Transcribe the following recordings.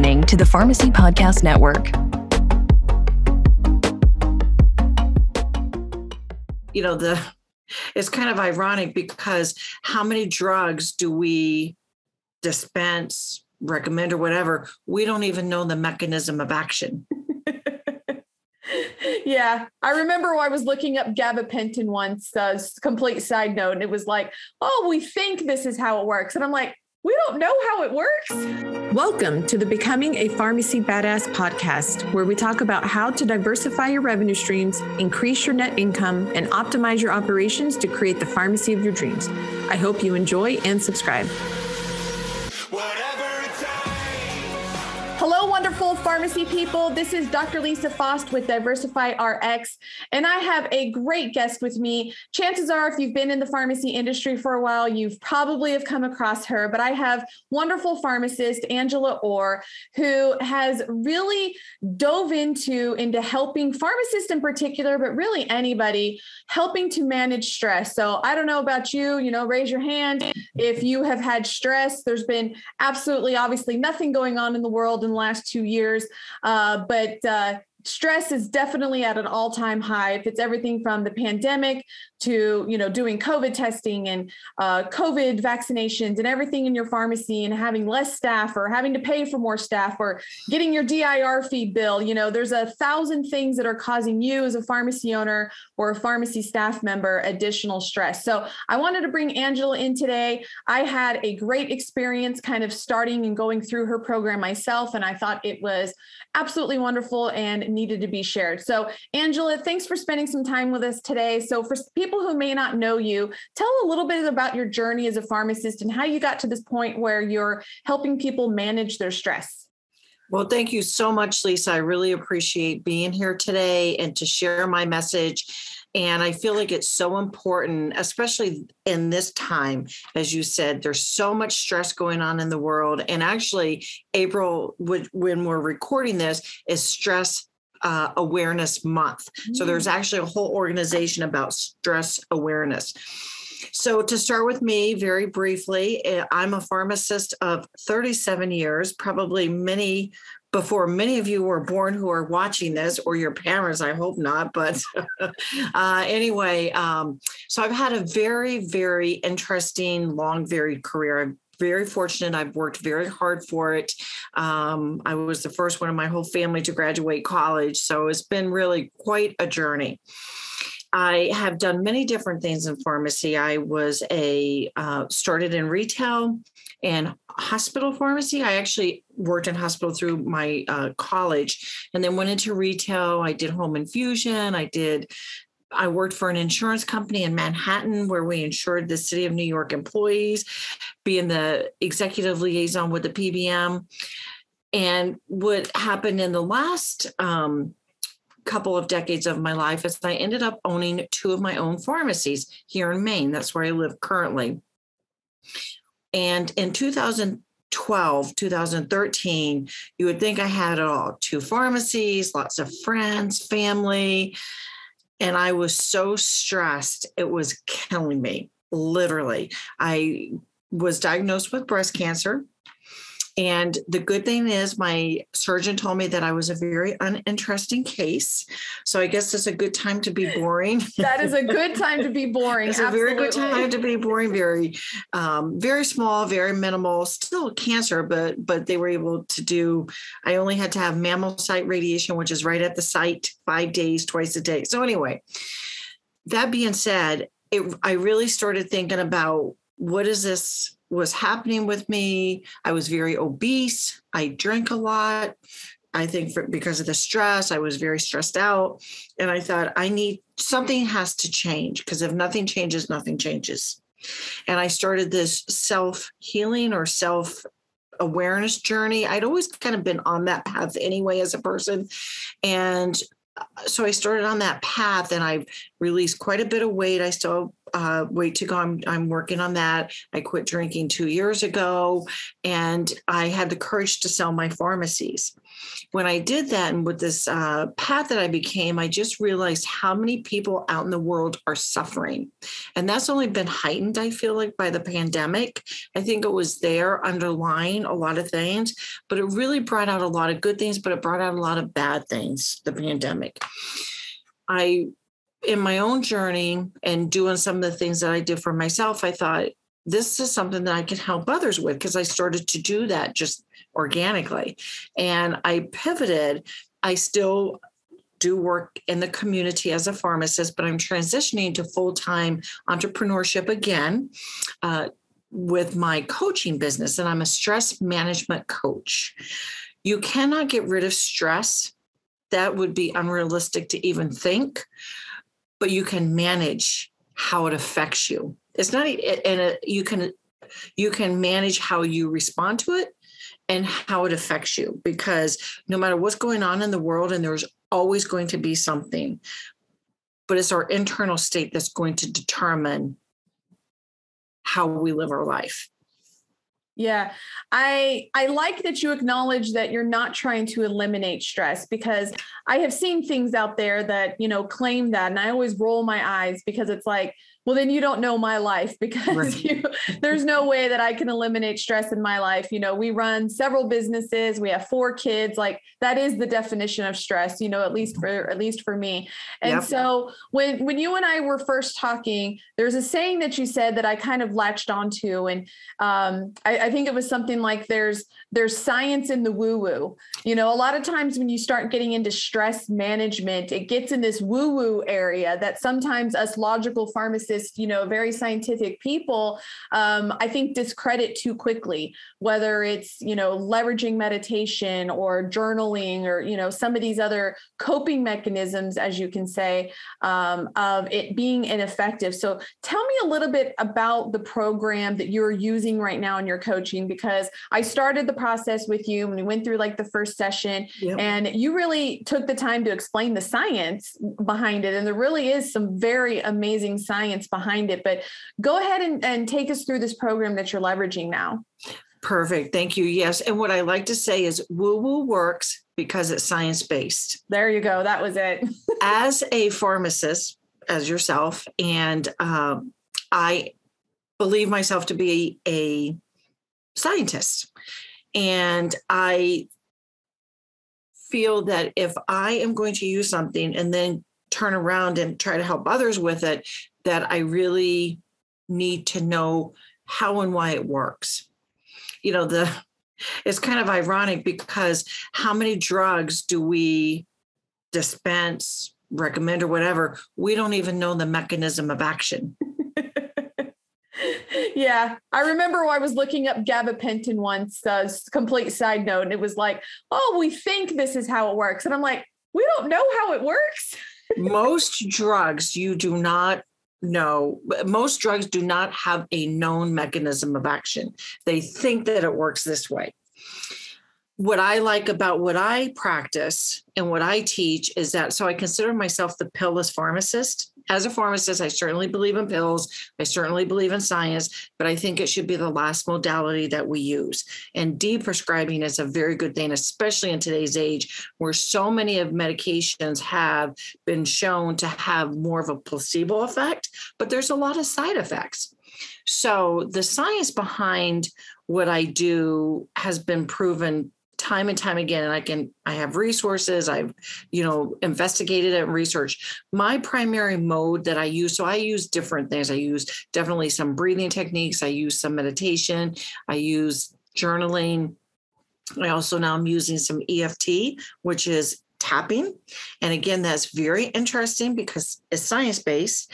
listening to the Pharmacy Podcast Network. You know, the it's kind of ironic because how many drugs do we dispense, recommend, or whatever? We don't even know the mechanism of action. yeah, I remember I was looking up gabapentin once. Uh, complete side note, and it was like, "Oh, we think this is how it works," and I'm like, "We don't know how it works." Welcome to the Becoming a Pharmacy Badass podcast, where we talk about how to diversify your revenue streams, increase your net income, and optimize your operations to create the pharmacy of your dreams. I hope you enjoy and subscribe. Pharmacy people. This is Dr. Lisa Faast with Diversify RX, and I have a great guest with me. Chances are, if you've been in the pharmacy industry for a while, you've probably have come across her. But I have wonderful pharmacist Angela Orr, who has really dove into into helping pharmacists in particular, but really anybody helping to manage stress. So I don't know about you. You know, raise your hand if you have had stress. There's been absolutely, obviously, nothing going on in the world in the last two years. Uh, but uh, stress is definitely at an all-time high. If it's everything from the pandemic to you know doing covid testing and uh, covid vaccinations and everything in your pharmacy and having less staff or having to pay for more staff or getting your dir fee bill you know there's a thousand things that are causing you as a pharmacy owner or a pharmacy staff member additional stress. So i wanted to bring angela in today. I had a great experience kind of starting and going through her program myself and i thought it was absolutely wonderful and needed to be shared so angela thanks for spending some time with us today so for people who may not know you, tell a little bit about your journey as a pharmacist and how you got to this point where you're helping people manage their stress. Well, thank you so much, Lisa. I really appreciate being here today and to share my message. And I feel like it's so important, especially in this time. As you said, there's so much stress going on in the world. And actually, April, when we're recording this, is Stress uh, Awareness Month. Mm. So there's mm. actually a whole organization about stress awareness. So, to start with me, very briefly, eh, I'm a pharmacist of 37 years, probably many before many of you were born who are watching this, or your parents, I hope not. But uh, anyway, um, so I've had a very, very interesting, long, varied career. I've very fortunate. I've worked very hard for it. Um, I was the first one in my whole family to graduate college. So it's been really quite a journey. I have done many different things in pharmacy. I was a uh, started in retail and hospital pharmacy. I actually worked in hospital through my uh, college, and then went into retail. I did home infusion. I did I worked for an insurance company in Manhattan where we insured the city of New York employees, being the executive liaison with the PBM. And what happened in the last um, couple of decades of my life is I ended up owning two of my own pharmacies here in Maine. That's where I live currently. And in 2012, 2013, you would think I had it all two pharmacies, lots of friends, family, and I was so stressed, it was killing me, literally. I was diagnosed with breast cancer and the good thing is, my surgeon told me that I was a very uninteresting case. So I guess it's a good time to be boring. that is a good time to be boring. it's Absolutely. a very good time to be boring. Very, um, very small, very minimal. Still cancer, but but they were able to do. I only had to have MammoSite radiation, which is right at the site, five days, twice a day. So anyway, that being said, it, I really started thinking about what is this was happening with me. I was very obese. I drank a lot. I think for, because of the stress, I was very stressed out. And I thought, I need something has to change because if nothing changes, nothing changes. And I started this self healing or self awareness journey. I'd always kind of been on that path anyway as a person. And so I started on that path and I've released quite a bit of weight. I still uh, weight to go. I'm, I'm working on that. I quit drinking two years ago and I had the courage to sell my pharmacies. When I did that and with this uh, path that I became, I just realized how many people out in the world are suffering. And that's only been heightened, I feel like, by the pandemic. I think it was there underlying a lot of things, but it really brought out a lot of good things, but it brought out a lot of bad things, the pandemic. I, in my own journey and doing some of the things that I did for myself, I thought, this is something that I can help others with because I started to do that just organically. And I pivoted. I still do work in the community as a pharmacist, but I'm transitioning to full time entrepreneurship again. Uh, with my coaching business, and I'm a stress management coach. You cannot get rid of stress. That would be unrealistic to even think, but you can manage how it affects you. It's not, and you can you can manage how you respond to it and how it affects you because no matter what's going on in the world and there's always going to be something but it's our internal state that's going to determine how we live our life yeah. I I like that you acknowledge that you're not trying to eliminate stress because I have seen things out there that, you know, claim that and I always roll my eyes because it's like well then you don't know my life because right. you, there's no way that i can eliminate stress in my life you know we run several businesses we have four kids like that is the definition of stress you know at least for at least for me and yep. so when when you and i were first talking there's a saying that you said that i kind of latched onto and um, I, I think it was something like there's there's science in the woo woo you know a lot of times when you start getting into stress management it gets in this woo woo area that sometimes us logical pharmacists you know, very scientific people, um, I think discredit too quickly, whether it's, you know, leveraging meditation or journaling or, you know, some of these other coping mechanisms, as you can say, um, of it being ineffective. So tell me a little bit about the program that you're using right now in your coaching, because I started the process with you and we went through like the first session yep. and you really took the time to explain the science behind it. And there really is some very amazing science science behind it. But go ahead and, and take us through this program that you're leveraging now. Perfect. Thank you. Yes. And what I like to say is woo woo works because it's science based. There you go. That was it. as a pharmacist, as yourself, and um, I believe myself to be a scientist. And I feel that if I am going to use something and then turn around and try to help others with it, that I really need to know how and why it works. You know, the it's kind of ironic because how many drugs do we dispense, recommend, or whatever? We don't even know the mechanism of action. Yeah, I remember I was looking up gabapentin once. Uh, complete side note, and it was like, "Oh, we think this is how it works," and I'm like, "We don't know how it works." Most drugs you do not know, most drugs do not have a known mechanism of action. They think that it works this way. What I like about what I practice and what I teach is that so I consider myself the pillless pharmacist as a pharmacist, I certainly believe in pills. I certainly believe in science, but I think it should be the last modality that we use. And deprescribing is a very good thing, especially in today's age where so many of medications have been shown to have more of a placebo effect, but there's a lot of side effects. So the science behind what I do has been proven time and time again and i can i have resources i've you know investigated and researched. My primary mode that i use so i use different things. I use definitely some breathing techniques. I use some meditation. I use journaling. I also now i'm using some eft which is tapping. And again that's very interesting because it's science based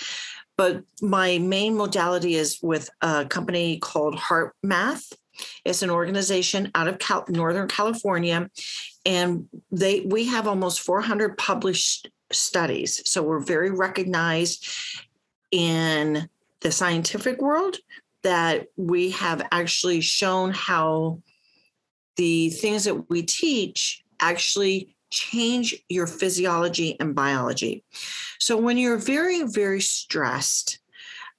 but my main modality is with a company called HeartMath it's an organization out of Cal- Northern California, and they we have almost 400 published studies. So we're very recognized in the scientific world that we have actually shown how the things that we teach actually change your physiology and biology. So when you're very, very stressed,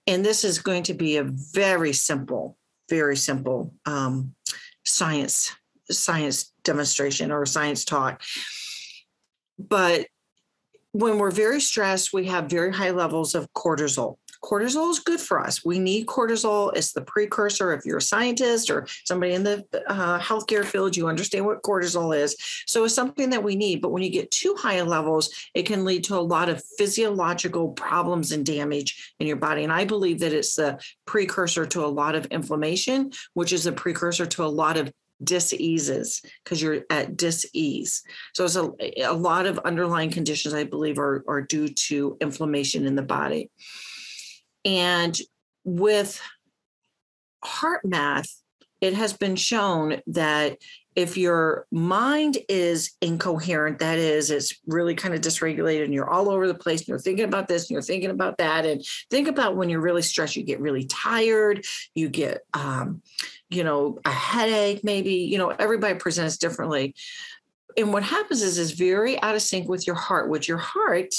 and this is going to be a very simple very simple um, science science demonstration or science talk. But when we're very stressed, we have very high levels of cortisol. Cortisol is good for us. We need cortisol. It's the precursor. If you're a scientist or somebody in the uh, healthcare field, you understand what cortisol is. So it's something that we need. But when you get too high levels, it can lead to a lot of physiological problems and damage in your body. And I believe that it's the precursor to a lot of inflammation, which is a precursor to a lot of diseases because you're at dis-ease. So it's a, a lot of underlying conditions I believe are, are due to inflammation in the body. And with HeartMath, it has been shown that if your mind is incoherent, that is, it's really kind of dysregulated and you're all over the place and you're thinking about this and you're thinking about that. And think about when you're really stressed, you get really tired, you get, um, you know, a headache, maybe, you know, everybody presents differently. And what happens is, is very out of sync with your heart, which your heart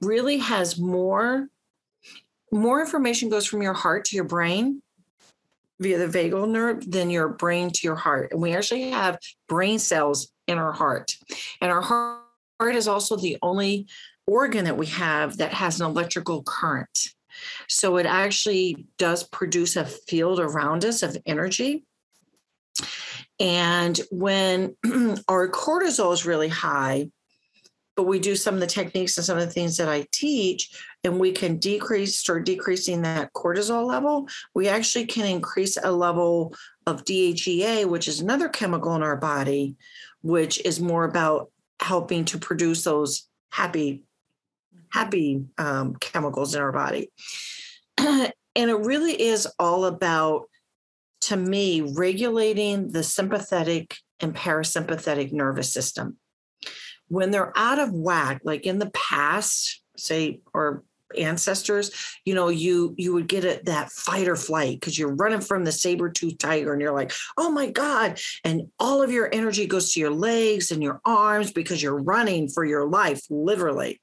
really has more more information goes from your heart to your brain via the vagal nerve than your brain to your heart. And we actually have brain cells in our heart. And our heart is also the only organ that we have that has an electrical current. So it actually does produce a field around us of energy. And when our cortisol is really high, but we do some of the techniques and some of the things that I teach, and we can decrease, start decreasing that cortisol level, we actually can increase a level of DHEA, which is another chemical in our body, which is more about helping to produce those happy, happy um, chemicals in our body. and it really is all about, to me, regulating the sympathetic and parasympathetic nervous system. When they're out of whack, like in the past, say, or ancestors you know you you would get it that fight or flight because you're running from the saber-tooth tiger and you're like oh my god and all of your energy goes to your legs and your arms because you're running for your life literally.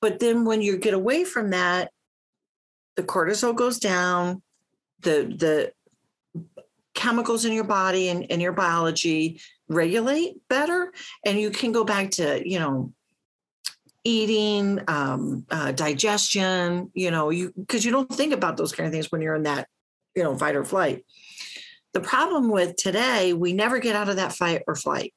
But then when you get away from that the cortisol goes down the the chemicals in your body and, and your biology regulate better and you can go back to you know eating, um, uh, digestion, you know, you because you don't think about those kind of things when you're in that, you know, fight or flight. The problem with today, we never get out of that fight or flight.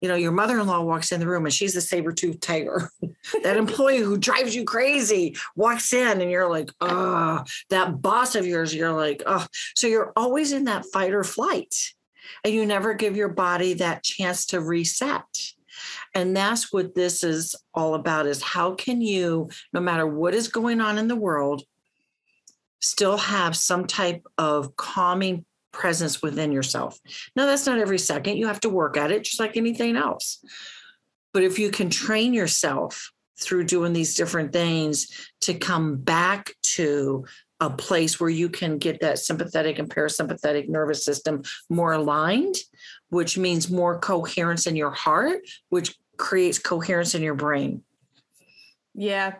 You know, your mother-in-law walks in the room and she's a saber-toothed tiger. that employee who drives you crazy walks in and you're like, oh, that boss of yours, you're like, oh. So you're always in that fight or flight. And you never give your body that chance to reset and that's what this is all about is how can you no matter what is going on in the world still have some type of calming presence within yourself now that's not every second you have to work at it just like anything else but if you can train yourself through doing these different things to come back to a place where you can get that sympathetic and parasympathetic nervous system more aligned, which means more coherence in your heart, which creates coherence in your brain. Yeah.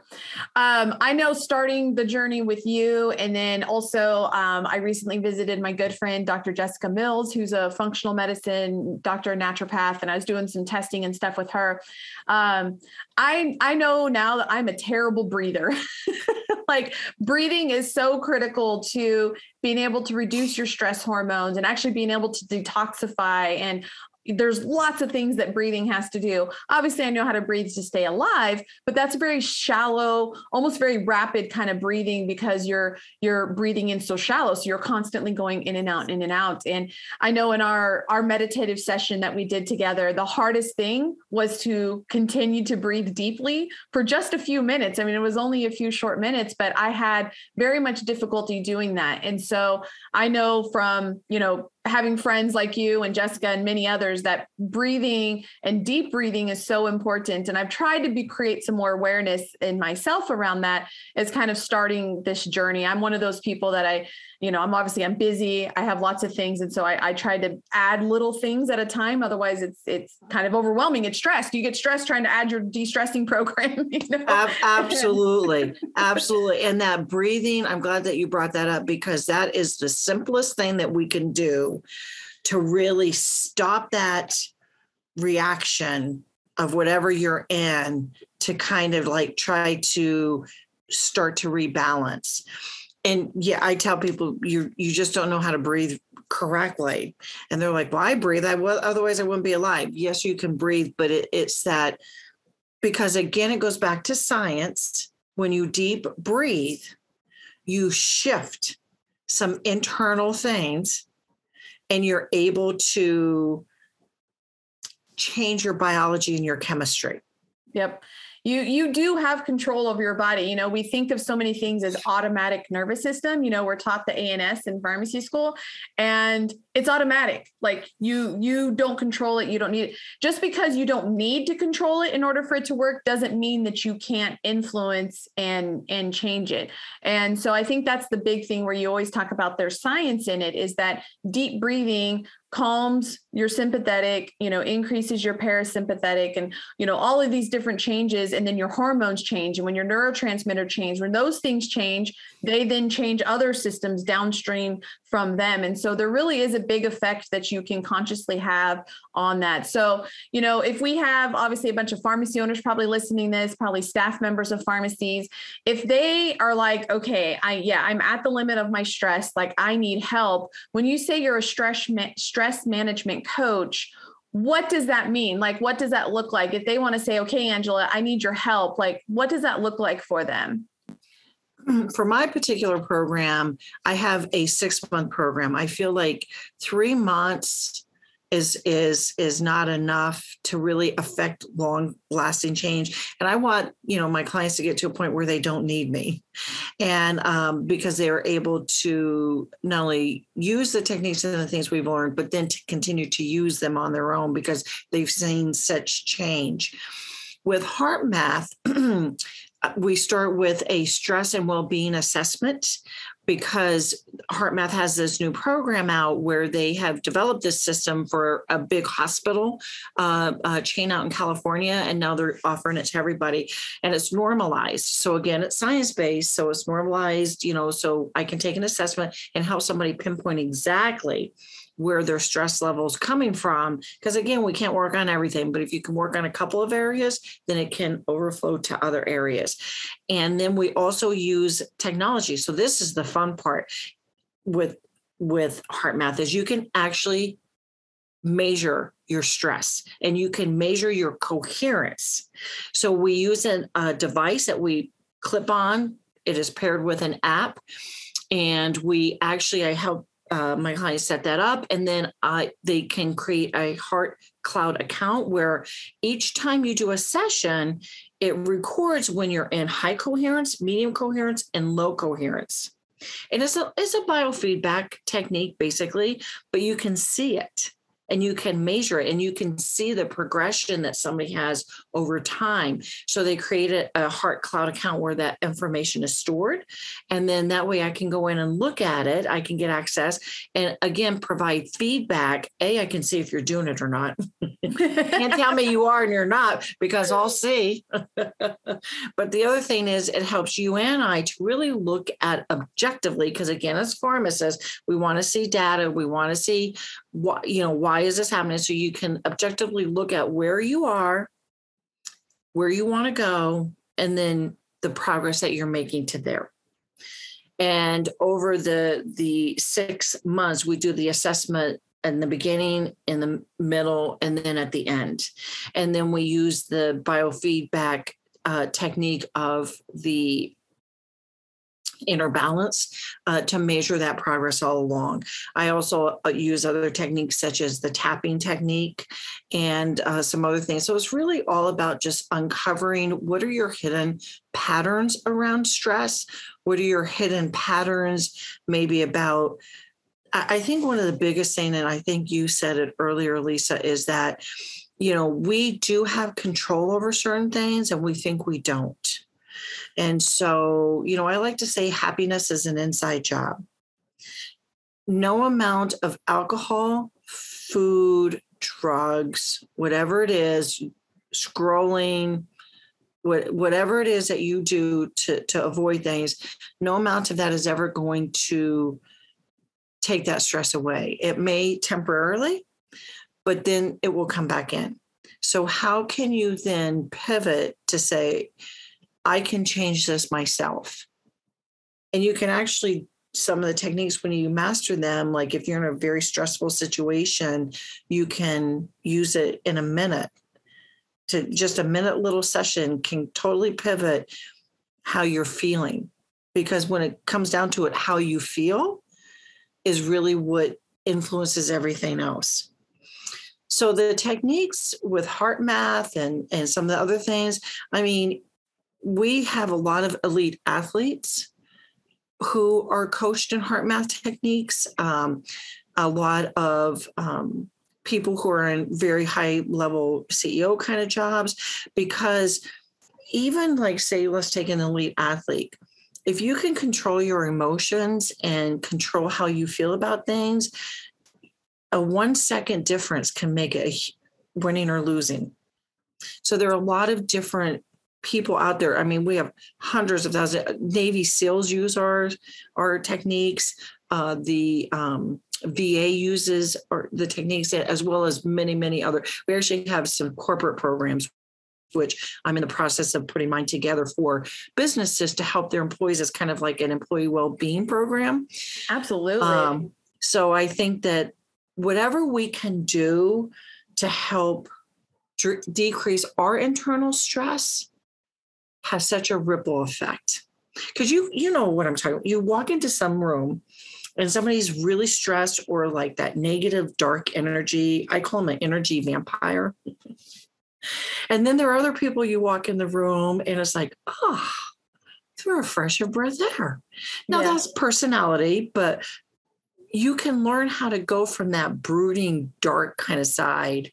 Um, I know starting the journey with you, and then also um, I recently visited my good friend, Dr. Jessica Mills, who's a functional medicine doctor, naturopath, and I was doing some testing and stuff with her. Um, I I know now that I'm a terrible breather. like breathing is so critical to being able to reduce your stress hormones and actually being able to detoxify and there's lots of things that breathing has to do. Obviously, I know how to breathe to stay alive, but that's very shallow, almost very rapid kind of breathing because you're you're breathing in so shallow. So you're constantly going in and out, in and out. And I know in our our meditative session that we did together, the hardest thing was to continue to breathe deeply for just a few minutes. I mean, it was only a few short minutes, but I had very much difficulty doing that. And so I know from, you know, having friends like you and Jessica and many others that breathing and deep breathing is so important and I've tried to be create some more awareness in myself around that as kind of starting this journey. I'm one of those people that I you know, I'm obviously I'm busy. I have lots of things, and so I, I try to add little things at a time. Otherwise, it's it's kind of overwhelming. It's stressed. You get stressed trying to add your de-stressing program. You know? absolutely, absolutely. And that breathing. I'm glad that you brought that up because that is the simplest thing that we can do to really stop that reaction of whatever you're in to kind of like try to start to rebalance. And yeah, I tell people you you just don't know how to breathe correctly. And they're like, well, I breathe. I will, otherwise I wouldn't be alive. Yes, you can breathe, but it, it's that because again, it goes back to science. When you deep breathe, you shift some internal things and you're able to change your biology and your chemistry. Yep you you do have control over your body. You know we think of so many things as automatic nervous system. You know we're taught the ans in pharmacy school and it's automatic. Like you you don't control it. You don't need it. Just because you don't need to control it in order for it to work doesn't mean that you can't influence and and change it. And so i think that's the big thing where you always talk about there's science in it is that deep breathing calms your sympathetic you know increases your parasympathetic and you know all of these different changes and then your hormones change. And when your neurotransmitter change when those things change they then change other systems downstream from them. And so there really is a big effect that you can consciously have on that. So you know if we have obviously a bunch of pharmacy owners probably listening this probably staff members of pharmacies if they are like okay i yeah i'm at the limit of my stress like i need help. When you say you're a stress stress stress management coach, what does that mean? Like, what does that look like? If they want to say, okay, Angela, I need your help, like, what does that look like for them? For my particular program, I have a six month program. I feel like three months is is is not enough to really affect long lasting change. And i want you know my clients to get to a point where they don't need me. And um, because they are able to not only use the techniques and the things we've learned but then to continue to use them on their own because they've seen such change. With HeartMath we start with a stress and well-being assessment because HeartMath has this new program out where they have developed this system for a big hospital uh, uh, chain out in California, and now they're offering it to everybody, and it's normalized. So again, it's science based, so it's normalized. You know, so I can take an assessment and help somebody pinpoint exactly where their stress levels coming from because again we can't work on everything but if you can work on a couple of areas then it can overflow to other areas. And then we also use technology. So this is the fun part with with HeartMath is you can actually measure your stress and you can measure your coherence. So we use a, a device that we clip on. It is paired with an app. And we actually i help uh, my clients set that up and then I, they can create a heart cloud account where each time you do a session it records when you're in high coherence medium coherence and low coherence. And it's a, it's a biofeedback technique basically but you can see it and you can measure it and you can see the progression that somebody has over time. So they created a Heart Cloud account where that information is stored. And then that way I can go in and look at it. I can get access and again provide feedback. A, I can see if you're doing it or not. Can't tell me you are and you're not because I'll see. but the other thing is it helps you and I to really look at objectively, because again, as pharmacists, we want to see data, we want to see what you know why is this happening? So you can objectively look at where you are where you want to go and then the progress that you're making to there. And over the the six months we do the assessment in the beginning in the middle and then at the end. And then we use the biofeedback uh, technique of the inner balance uh, to measure that progress all along. I also uh, use other techniques such as the tapping technique and uh, some other things. So it's really all about just uncovering what are your hidden patterns around stress? What are your hidden patterns, maybe about I think one of the biggest thing, and I think you said it earlier, Lisa, is that you know we do have control over certain things and we think we don't and so, you know, I like to say happiness is an inside job. No amount of alcohol, food, drugs, whatever it is, scrolling, what, whatever it is that you do to, to avoid things, no amount of that is ever going to take that stress away. It may temporarily, but then it will come back in. So, how can you then pivot to say, I can change this myself? And you can actually, some of the techniques, when you master them, like if you're in a very stressful situation, you can use it in a minute. To just a minute little session can totally pivot how you're feeling. Because when it comes down to it, how you feel is really what influences everything else. So the techniques with HeartMath and and some of the other things, I mean, we have a lot of elite athletes who are coached in HeartMath techniques. Um, a lot of um, people who are in very high level CEO kind of jobs, because even like say, let's take an elite athlete. If you can control your emotions and control how you feel about things, a one second difference can make a winning or losing. So there are a lot of different people out there. I mean, we have hundreds of thousands. Navy SEALs use our our techniques. Uh, the um, VA uses or the techniques as well as many many other. We actually have some corporate programs. Which I'm in the process of putting mine together for businesses to help their employees as kind of like an employee well-being program. Absolutely. Um, so I think that whatever we can do to help d- decrease our internal stress has such a ripple effect. Because you you know what i'm talking about you walk into some room and somebody's really stressed or like that negative dark energy i call them an energy vampire. And then there are other people you walk in the room and it's like ah, oh through a fresher breath air now yeah. that's personality but you can learn how to go from that brooding, dark kind of side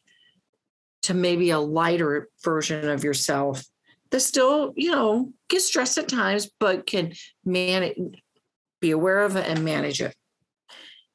to maybe a lighter version of yourself that still, you know, get stressed at times, but can manage, be aware of it and manage it.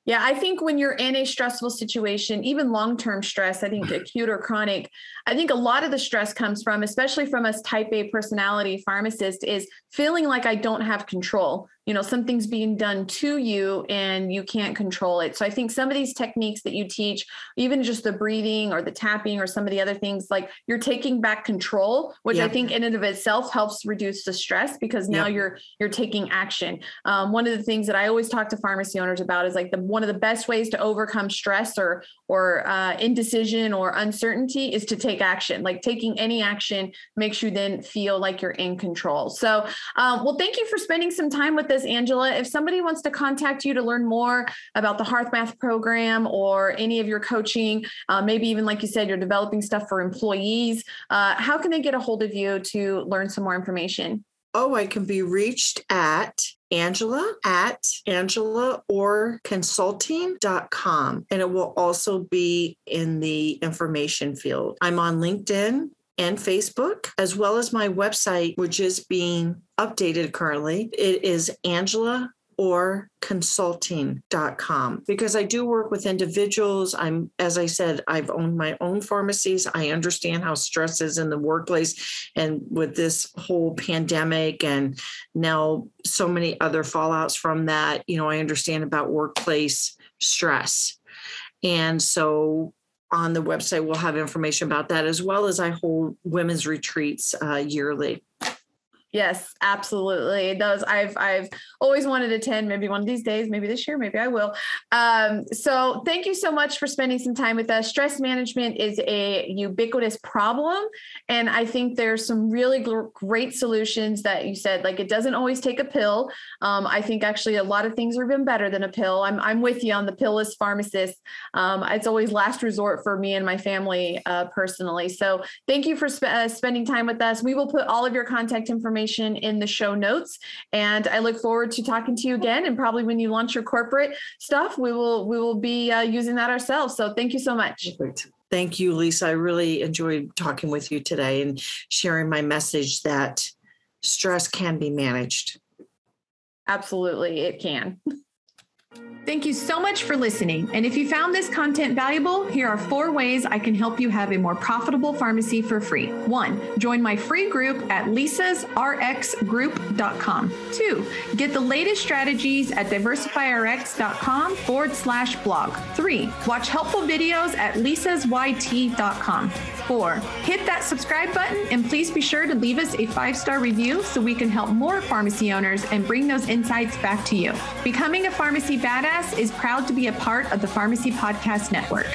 Yeah, I think when you're in a stressful situation, even long term stress, I think acute or chronic, I think a lot of the stress comes from, especially from us type A personality pharmacist, is feeling like I don't have control you know something's being done to you and you can't control it so i think some of these techniques that you teach even just the breathing or the tapping or some of the other things like you're taking back control which yep. i think in and of itself helps reduce the stress because now yep. you're you're taking action um, one of the things that i always talk to pharmacy owners about is like the one of the best ways to overcome stress or or uh, indecision or uncertainty is to take action like taking any action makes you then feel like you're in control so um, well thank you for spending some time with this, Angela. If somebody wants to contact you to learn more about the HeartMath program or any of your coaching, uh, maybe even like you said, you're developing stuff for employees, uh, how can they get a hold of you to learn some more information? Oh, I can be reached at Angela at Angela Orr consulting.com. And it will also be in the information field. I'm on LinkedIn and Facebook, as well as my website, which is being updated currently. It is Angela Orr consulting.com because I do work with individuals. I'm, as I said, I've owned my own pharmacies. I understand how stress is in the workplace. And with this whole pandemic and now so many other fallouts from that, you know, I understand about workplace stress. And so on the website, we'll have information about that as well as I hold women's retreats uh, yearly. Yes, absolutely. Those I've I've always wanted to attend. Maybe one of these days, maybe this year, maybe I will. Um, so thank you so much for spending some time with us. Stress management is a ubiquitous problem, and I think there's some really great solutions that you said. Like it doesn't always take a pill. Um, I think actually a lot of things are even better than a pill. I'm I'm with you on the pillless pharmacist. Um, it's always last resort for me and my family uh, personally. So thank you for sp- uh, spending time with us. We will put all of your contact information information in the show notes. And I look forward to talking to you again. And probably when you launch your corporate stuff, we will we will be uh, using that ourselves. So thank you so much. Perfect. Thank you, Lisa. I really enjoyed talking with you today and sharing my message that stress can be managed. Absolutely, it can. Thank you so much for listening. And if you found this content valuable, here are four ways I can help you have a more profitable pharmacy for free. One, join my free group at lisasrxgroup.com. Two, get the latest strategies at diversifyrx.com forward slash blog. Three, watch helpful videos at lisasyt.com. Four, hit that subscribe button and please be sure to leave us a five star review so we can help more pharmacy owners and bring those insights back to you. Becoming a pharmacy badass is proud to be a part of the Pharmacy Podcast Network.